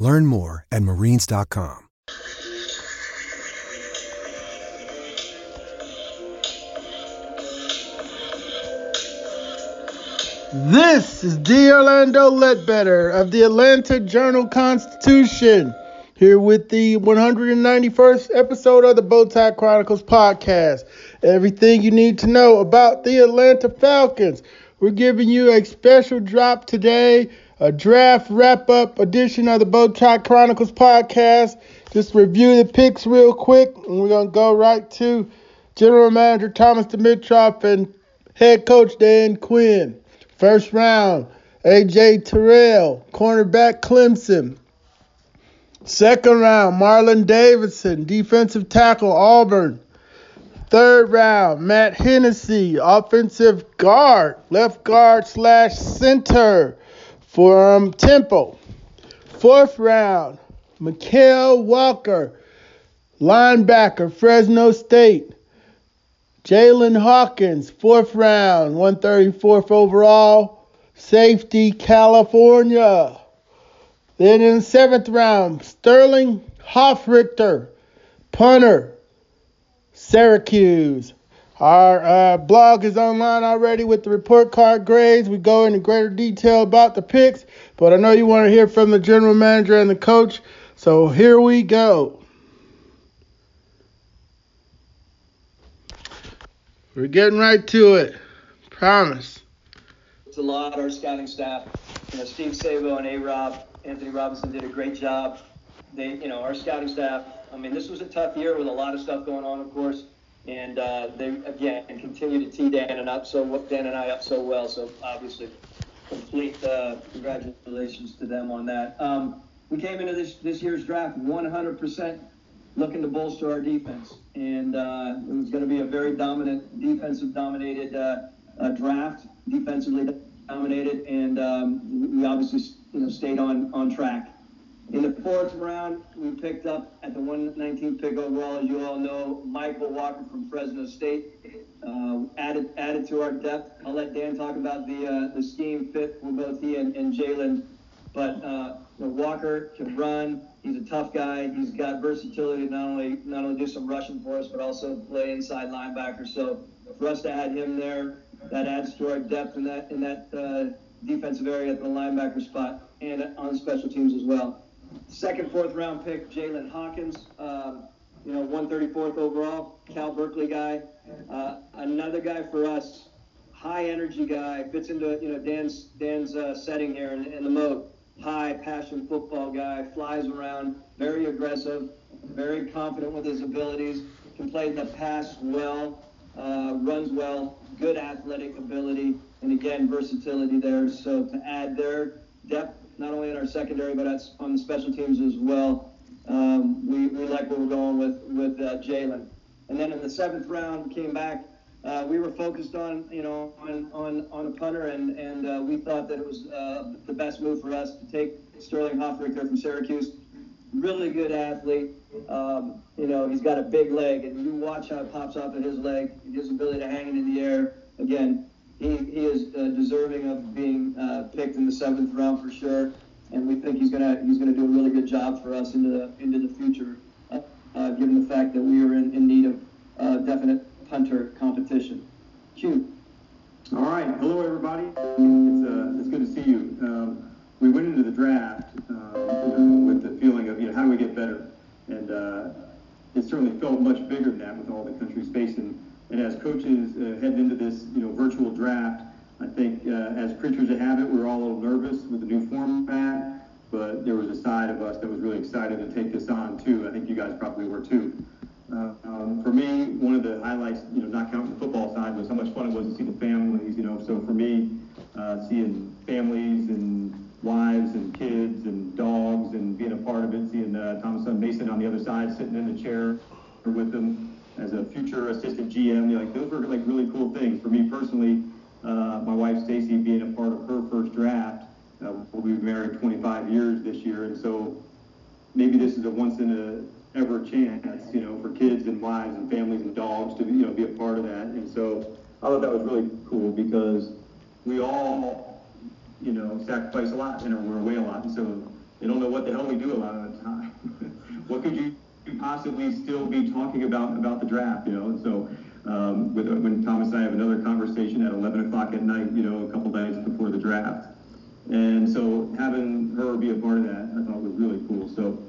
Learn more at marines.com. This is D. Orlando Ledbetter of the Atlanta Journal Constitution, here with the 191st episode of the Bowtie Chronicles podcast. Everything you need to know about the Atlanta Falcons. We're giving you a special drop today a draft wrap up edition of the Bowtie Chronicles podcast. Just review the picks real quick, and we're going to go right to General Manager Thomas Dimitroff and Head Coach Dan Quinn. First round, AJ Terrell, cornerback Clemson. Second round, Marlon Davidson, defensive tackle Auburn. Third round, Matt Hennessy, offensive guard, left guard slash center from Temple. Fourth round, Mykal Walker, linebacker, Fresno State. Jaylinn Hawkins, fourth round, 134th overall, safety, California. Then in the seventh round, Sterling Hofrichter, punter, Syracuse. Our uh, blog is online already with the report card grades. We go into greater detail about the picks, but I know you want to hear from the general manager and the coach. So here we go. We're getting right to it. Promise. It's a lot. Our scouting staff, you know, Steve Sabo and A. Rob, Anthony Robinson did a great job. They, you know, our scouting staff. I mean, this was a tough year with a lot of stuff going on, of course and uh, they again continue to tee Dan and up so Dan and I up so well. So obviously, complete uh, congratulations to them on that. Um, we came into this this year's draft 100% looking to bolster our defense, and uh, it was going to be a very dominant, defensive dominated uh, uh, draft, defensively dominated, and um, we obviously you know stayed on on track. In the fourth round, we picked up at the 119th pick overall, as you all know, Mykal Walker from Fresno State. Uh, added added to our depth. I'll let Dan talk about the uh, the scheme fit for both he and, and Jaylinn. But uh, you know, Walker can run. He's a tough guy. He's got versatility not only not only do some rushing for us, but also play inside linebacker. So for us to add him there, that adds to our depth in that in that uh, defensive area at the linebacker spot and on special teams as well. Second, fourth round pick, Jaylinn Hawkins. Um, you know, 134th overall, Cal Berkeley guy. Uh, another guy for us, high energy guy, fits into you know Dan's Dan's uh, setting here in, in the mode. High passion football guy, flies around, very aggressive, very confident with his abilities, can play the pass well, uh, runs well, good athletic ability, and again versatility there. So to add their depth not only in our secondary, but on the special teams as well. Um, we, we like where we're going with, with uh, Jaylinn. And then in the seventh round, came back. Uh, we were focused on, you know, on, on, on a punter, and, and uh, we thought that it was uh, the best move for us to take Sterling Hofrichter from Syracuse. Really good athlete. Um, you know, he's got a big leg, and you watch how it pops off of his leg, his ability to hang it in the air. Again, he, he is uh, deserving of being uh, picked in the seventh round for sure, and we think he's gonna he's gonna do a really good job for us into the into the future, uh, uh given the fact that we are in, in need of uh, definite punter competition. Q. All right, hello everybody. It's uh, it's good to see you. Um, we went into the draft with the feeling of you know how do we get better, and it certainly felt much bigger than that with all the countries facing and as coaches uh, head into this, you know, virtual draft, I think uh, as creatures of habit, we were all a little nervous with the new format, but there was a side of us that was really excited to take this on too. I think you guys probably were too. Uh, um, for me, one of the highlights, you know, not counting the football side, was how much fun it was to see the families. You know, so for me, uh, seeing families and wives and kids and dogs and being a part of it, seeing uh, Thomas and Mason on the other side, sitting in the chair with them as a future assistant GM. Like those were like really cool things for me personally. Uh, my wife Stacy being a part of her first draft. Uh, we'll be married 25 years this year, and so maybe this is a once in a ever chance, you know, for kids and wives and families and dogs to you know be a part of that. And so I thought that was really cool because we all, you know, sacrifice a lot and we're away a lot, and so they don't know what the hell we do a lot of the time. what could you possibly still be talking about about the draft, you know? And so um, with, when Thomas and I have another conversation at 11 o'clock at night, you know, a couple days before the draft. And so having her be a part of that, I thought was really cool. So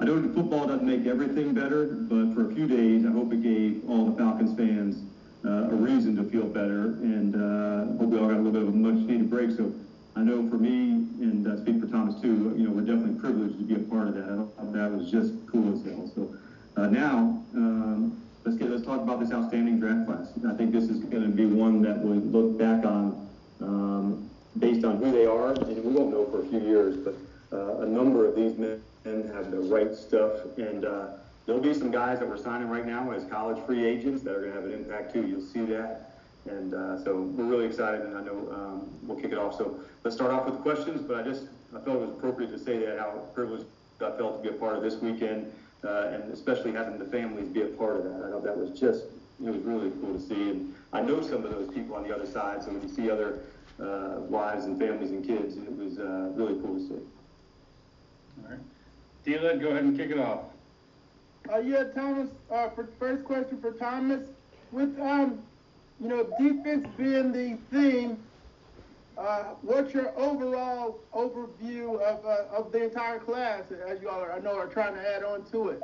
I know football doesn't make everything better, but for a few days, I hope it gave all the Falcons fans uh, a reason to feel better, and uh, hope we all got a little bit of a much-needed break. So I know for me, and uh, speak for Thomas too, you know, we're definitely privileged to be a part of that. I thought that was just cool as hell. So uh, now, um, let's get let's talk about this outstanding draft class. I think this is going to be one that we look back on um, based on who they are, and we won't know for a few years, but uh, a number of these men have the right stuff, and uh, there'll be some guys that we're signing right now as college free agents that are going to have an impact too. You'll see that. And uh, so we're really excited, and I know um, we'll kick it off. So let's start off with questions. But I just I felt it was appropriate to say that how privileged I felt to be a part of this weekend, uh, and especially having the families be a part of that. I thought that was just it was really cool to see, and I know some of those people on the other side. So when you see other uh, wives and families and kids, it was uh, really cool to see. All right, Dila, go ahead and kick it off. Uh, yeah, Thomas. Uh, for first question for Thomas, with um you know, defense being the theme, uh, what's your overall overview of, uh, of the entire class, as you all are, I know are trying to add on to it?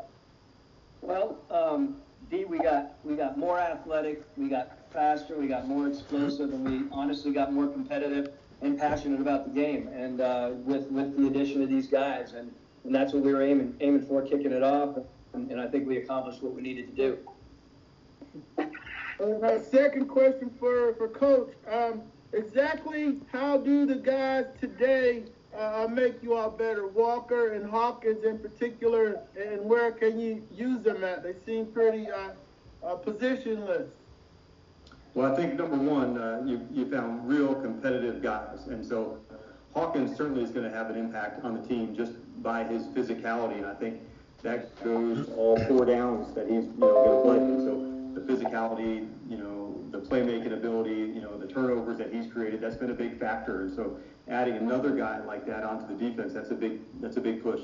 Well, um, D, we got we got more athletic, we got faster, we got more explosive, and we honestly got more competitive and passionate about the game. And uh, with with the addition of these guys, and, and that's what we were aiming aiming for, kicking it off, and, and I think we accomplished what we needed to do. And my second question for, for Coach, um, exactly how do the guys today uh, make you all better? Walker and Hawkins in particular, and where can you use them at? They seem pretty uh, uh, positionless. Well, I think number one, uh, you, you found real competitive guys. And so Hawkins certainly is going to have an impact on the team just by his physicality. And I think that goes all four downs that he's you know, going to play. So the physicality, you know, the playmaking ability, you know, the turnovers that he's created, that's been a big factor. And so adding another guy like that onto the defense, that's a big that's a big push.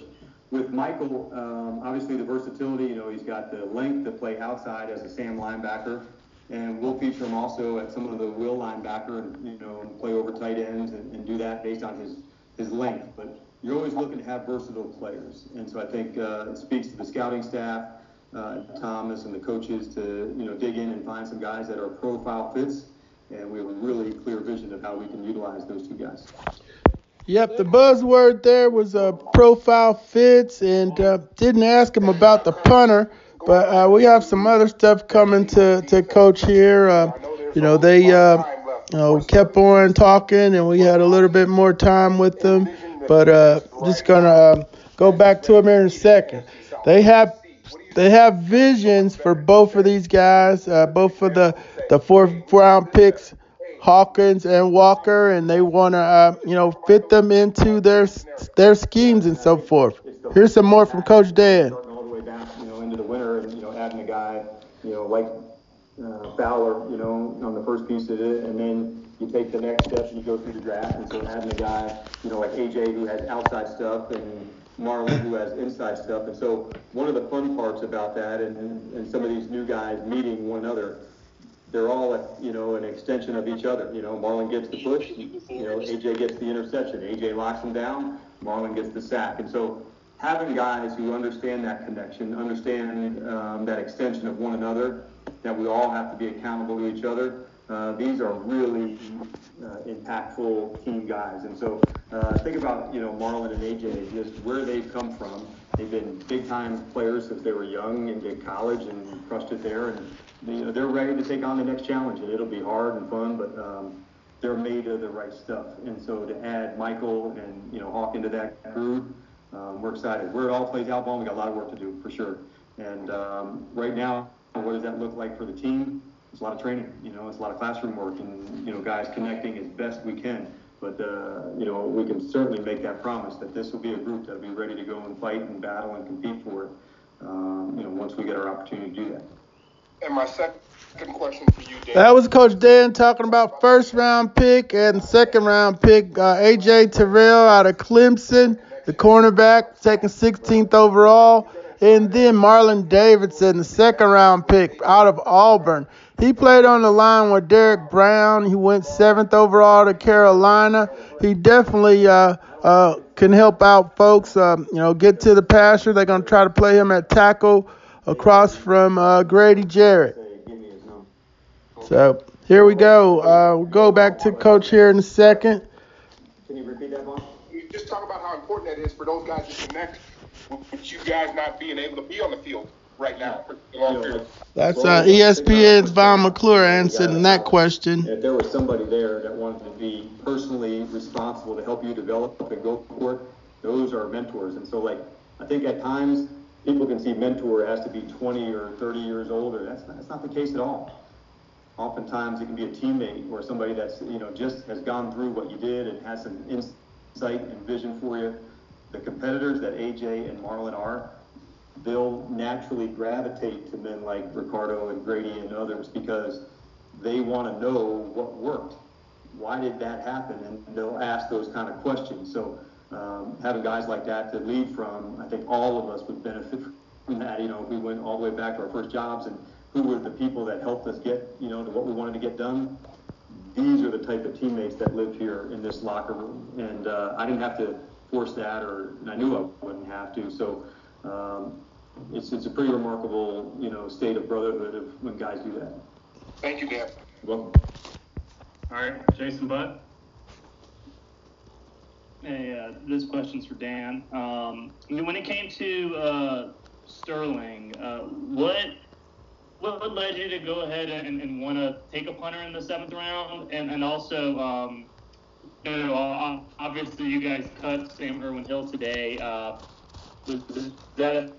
With Mykal, um, obviously the versatility, you know, he's got the length to play outside as a Sam linebacker, and we'll feature him also at some of the will linebacker, and you know, play over tight ends and, and do that based on his his length. But you're always looking to have versatile players, and so I think uh, it speaks to the scouting staff uh, Thomas and the coaches to you know dig in and find some guys that are profile fits, and we have a really clear vision of how we can utilize those two guys. Yep, the buzzword there was uh, profile fits, and uh, didn't ask him about the punter, but uh, we have some other stuff coming to, to coach here. Uh, you know, they uh, you know kept on talking, and we had a little bit more time with them, but uh, just gonna uh, go back to them here in a second. They have they have visions for both of these guys, uh, both for the the fourth round picks, Hawkins and Walker, and they want to uh, you know fit them into their their schemes and so forth. Here's some more from Coach Dan. All the way back, into the winter, and you know, adding a guy, you know, like uh, Fowler, you know, on the first piece of it, and then you take the next steps and you go through the draft, and so having a guy, you know, like AJ who has outside stuff and Marlon who has inside stuff. And so one of the fun parts about that and, and, some of these new guys meeting one another, they're all, you know, an extension of each other. You know, Marlon gets the push, you know, AJ gets the interception. AJ locks him down, Marlon gets the sack. And so having guys who understand that connection, understand um, that extension of one another, that we all have to be accountable to each other, uh, these are really uh, impactful team guys. And so uh, think about, you know, Marlon and AJ, just where they've come from. They've been big time players since they were young and did college and crushed it there. And, you know, they're ready to take on the next challenge. And it'll be hard and fun, but um, they're made of the right stuff. And so to add Mykal and, you know, Hawk into that group, um, we're excited. Where it all plays out, ball, we got a lot of work to do for sure. And um, right now, what does that look like for the team? It's a lot of training, you know, it's a lot of classroom work, and you know, guys connecting as best we can. But uh, you know, we can certainly make that promise that this will be a group that'll be ready to go and fight and battle and compete for it. Um, you know, once we get our opportunity to do that. And my second question for you, Dan. That was Coach Dan talking about first round pick and second round pick. Uh, AJ Terrell out of Clemson, the cornerback, taken 16th overall. And then Marlon Davidson, the second round pick out of Auburn. He played on the line with Derrick Brown. He went seventh overall to Carolina. He definitely uh, uh, can help out folks. Um, you know, get to the passer. They're gonna try to play him at tackle across from uh, Grady Jarrett. So here we go. Uh, we'll go back to coach here in a second. Can you repeat that one? Just talk about how important that is for those guys to connect with you guys not being able to be on the field right now for a long period. That's uh, ESPN's Vaughn McClure answering that question. If there was somebody there that wanted to be personally responsible to help you develop and go for it, those are mentors. And so, like, I think at times people can see mentor has to be 20 or 30 years older. That's not, that's not the case at all. Oftentimes, it can be a teammate or somebody that's you know just has gone through what you did and has some insight and vision for you. The competitors that AJ and Marlon are, they'll naturally gravitate to men like Ricardo and Grady and others because they want to know what worked. Why did that happen? And they'll ask those kind of questions. So um, having guys like that to lead from, I think all of us would benefit from that. You know, we went all the way back to our first jobs and who were the people that helped us get, you know, to what we wanted to get done. These are the type of teammates that live here in this locker room, and uh, I didn't have to force that, or I knew I wouldn't have to. So um, it's it's a pretty remarkable, you know, state of brotherhood of when guys do that. Thank you, Dan. Welcome. All right, Jason Butt. Hey, uh, this question's for Dan. Um, when it came to uh, Sterling, uh, what what led you to go ahead and, and want to take a punter in the seventh round? And, and also, um, you know, obviously you guys cut Sam Irwin Hill today. Uh, was, was that a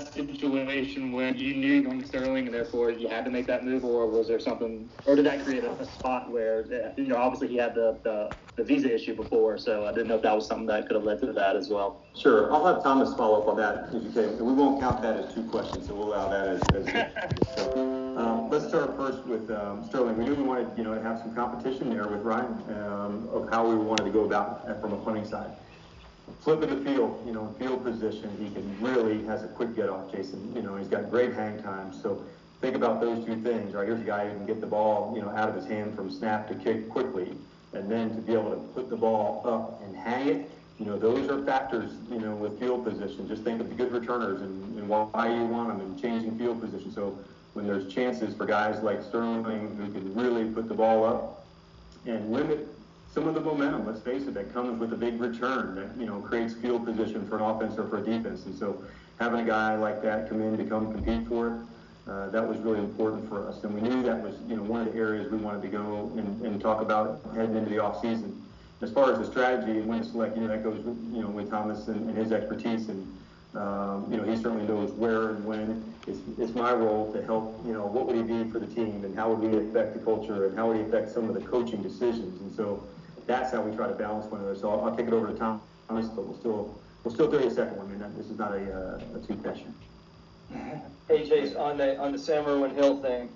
situation where you knew going Sterling and therefore you had to make that move, or was there something, or did that create a, a spot where, you know, obviously he had the, the, the, visa issue before, so I didn't know if that was something that could have led to that as well. Sure, I'll have Thomas follow up on that if you can. We won't count that as two questions, so we'll allow that as. as so, um, let's start first with um, Sterling. We knew we wanted, you know, to have some competition there with Ryan um, of how we wanted to go about it from a punting side flip of the field, you know, field position, he can really has a quick get off, Jason. You know, he's got great hang time. So think about those two things. Right, here's a guy who can get the ball, you know, out of his hand from snap to kick quickly, and then to be able to put the ball up and hang it. You know, those are factors, you know, with field position. Just think of the good returners and, and why you want them and changing field position. So when there's chances for guys like Sterling who can really put the ball up and limit some of the momentum, let's face it, that comes with a big return that, you know, creates field position for an offense or for a defense. And so having a guy like that come in to come compete for it, uh, that was really important for us. And we knew that was, you know, one of the areas we wanted to go and, and talk about heading into the off season. As far as the strategy and when to select, you know, that goes, with, you know, with Thomas and, and his expertise. And, um, you know, he certainly knows where and when. It's, it's my role to help, you know, what would he be for the team and how would he affect the culture and how would he affect some of the coaching decisions. And so, that's how we try to balance one another. So I'll, I'll take it over to Thomas, but we'll still we'll still do a second one. I mean, this is not a, uh, a two question. Hey Chase, on the on the Sam Hill thing,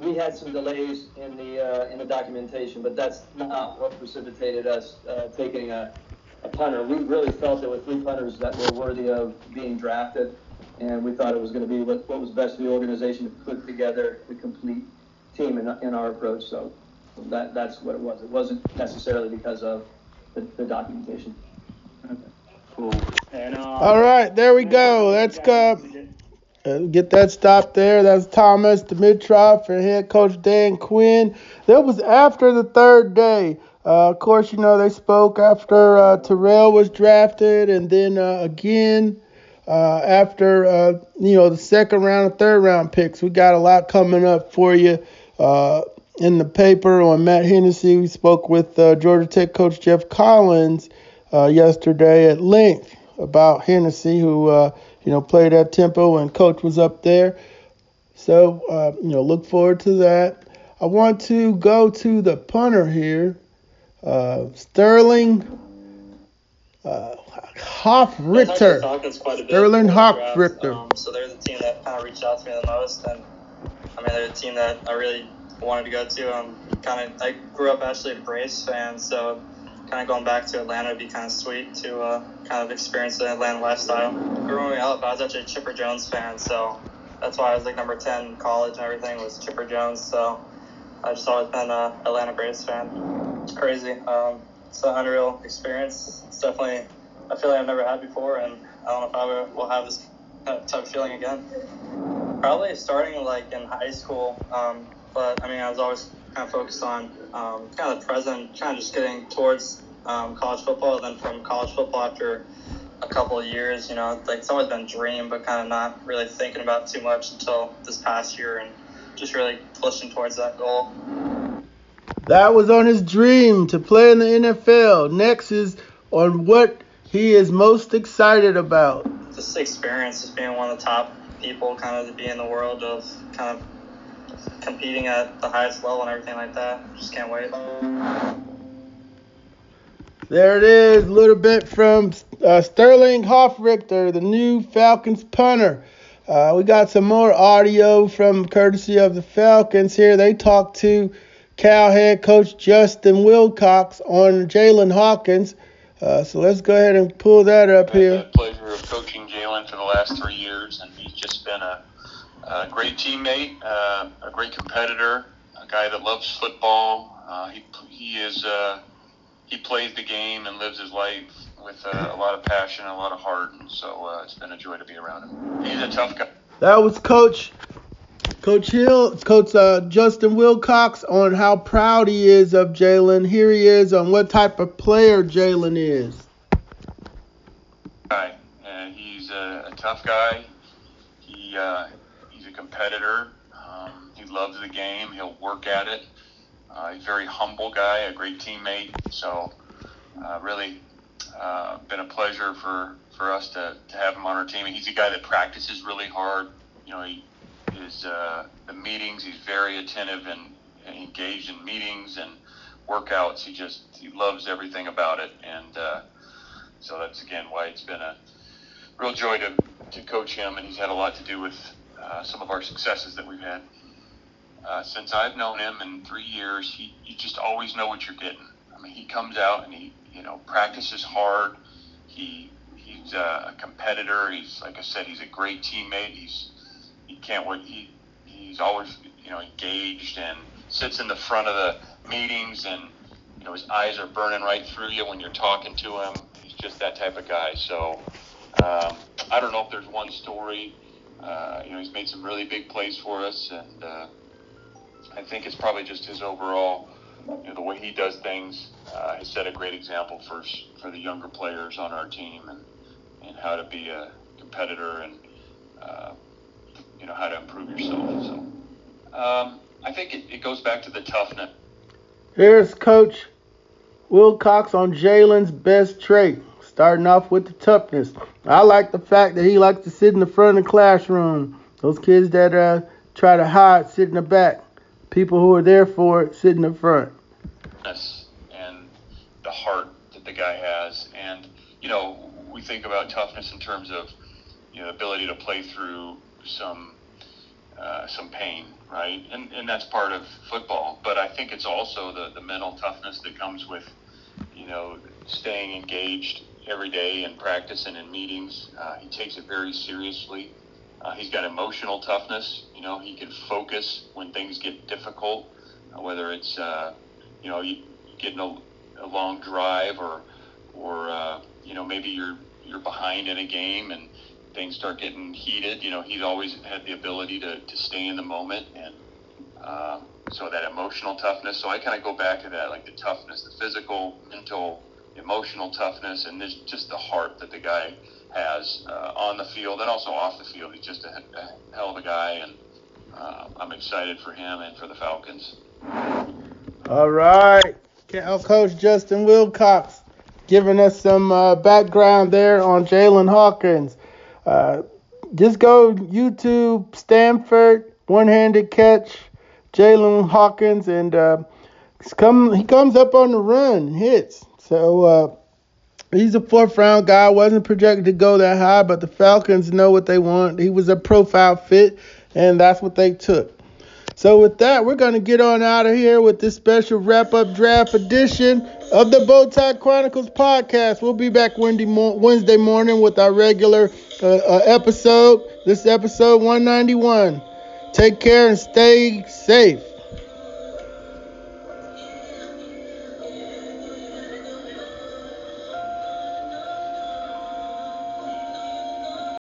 we had some delays in the uh, in the documentation, but that's not what precipitated us uh, taking a, a punter. We really felt there were three punters that were worthy of being drafted, and we thought it was going to be what, what was best for the organization to put together the complete team in, in our approach. So that, that's what it was. It wasn't necessarily because of the, the documentation. Okay. Cool. And, um, All right, there we go. Let's go. Uh, get that stop there. That's Thomas Dimitroff for head coach Dan Quinn. That was after the third day. Uh, of course, you know, they spoke after uh, Terrell was drafted and then uh, again uh, after, uh, you know, the second round and third round picks. We got a lot coming up for you in the paper on Matt Hennessy. We spoke with uh, Georgia Tech coach Geoff Collins uh, yesterday at length about Hennessy, who uh, you know played at Temple and coach was up there. So uh, you know, look forward to that. I want to go to the punter here, uh, Sterling uh, Hofrichter. Sterling Hofrichter. Um, so they're the team that kind of reached out to me the most, and I mean they're the team that I really wanted to go to. Um, kind of I grew up actually a Braves fan, so kind of going back to Atlanta would be kind of sweet to uh, kind of experience the Atlanta lifestyle. Growing up, I was actually a Chipper Jones fan, so that's why I was like number 10 in college and everything was Chipper Jones. So I just always been an Atlanta Braves fan. It's crazy. Um, it's an unreal experience. It's definitely I feel like I've never had before, and I don't know if I ever will have this type of feeling again. Probably starting like in high school, um, but I mean I was always kind of focused on um, kind of the present, kind of just getting towards um, college football. Then from college football after a couple of years, you know, like it's always been a dream, but kind of not really thinking about too much until this past year, and just really pushing towards that goal. That was on his dream to play in the NFL. Next is on what he is most excited about. The experience, just being one of the top people, kind of to be in the world of kind of competing at the highest level and everything like that. Just can't wait. There it is, a little bit from uh, Sterling Hofrichter, the new Falcons punter. Uh, we got some more audio from courtesy of the Falcons here. They talked to Cal head coach Justin Wilcox on Jaylinn Hawkins. Uh, so let's go ahead and pull that up I've here. had the pleasure of coaching Jaylinn for the last three years, and he's just been a a great teammate, uh, a great competitor, a guy that loves football. Uh, he he is uh, he plays the game and lives his life with uh, a lot of passion, a lot of heart, and so uh, it's been a joy to be around him. He's a tough guy. That was Coach Coach Hill, Coach uh, Justin Wilcox on how proud he is of Jaylinn. Here he is on what type of player Jaylinn is. Guy, uh, he's a, a tough guy. He uh, competitor. Um, he loves the game. He'll work at it. Uh, he's a very humble guy, a great teammate. So, uh, really, uh, been a pleasure for, for us to, to have him on our team. He's a guy that practices really hard. You know, he is uh, the meetings. He's very attentive and, and engaged in meetings and workouts. He just he loves everything about it, and uh, so that's again why it's been a real joy to, to coach him, and he's had a lot to do with uh, some of our successes that we've had. Uh, since I've known him in three years, he you just always know what you're getting. I mean, he comes out and he you know practices hard. He he's uh, a competitor. He's like I said, he's a great teammate. He's he can't wait. He he's always you know engaged and sits in the front of the meetings and you know his eyes are burning right through you when you're talking to him. He's just that type of guy. So um, I don't know if there's one story. Uh, you know, he's made some really big plays for us, and uh, I think it's probably just his overall, you know, the way he does things. Uh, has set a great example for for the younger players on our team, and and how to be a competitor and uh, you know how to improve yourself. So um, I think it, it goes back to the toughness. Here's Coach Wilcox on Jaylinn's best trait, starting off with the toughness. I like the fact that he likes to sit in the front of the classroom. Those kids that uh, try to hide sit in the back. People who are there for it sit in the front. And the heart that the guy has, and you know, we think about toughness in terms of you know, ability to play through some uh, some pain, right? And and that's part of football. But I think it's also the the mental toughness that comes with you know staying engaged every day in practice and in meetings. Uh, he takes it very seriously. Uh, he's got emotional toughness. You know, he can focus when things get difficult, uh, whether it's uh, you know you getting a, a long drive or or uh, you know maybe you're you're behind in a game and things start getting heated. You know, he's always had the ability to, to stay in the moment and um, so that emotional toughness. So I kind of go back to that, like the toughness, the physical, mental, emotional toughness, and this, just the heart that the guy has uh, on the field and also off the field. He's just a, a hell of a guy, and uh, I'm excited for him and for the Falcons. All right. Cal Coach Justin Wilcox giving us some uh, background there on Jaylinn Hawkins. Uh, just go YouTube Stanford one-handed catch Jaylinn Hawkins and uh, come he comes up on the run hits. So uh, he's a fourth round guy. wasn't projected to go that high, but the Falcons know what they want. He was a profile fit, and that's what they took. So with that, we're gonna get on out of here with this special wrap-up draft edition of the Bowtie Chronicles podcast. We'll be back Wednesday morning with our regular uh, uh, episode. This episode 191. Take care and stay safe.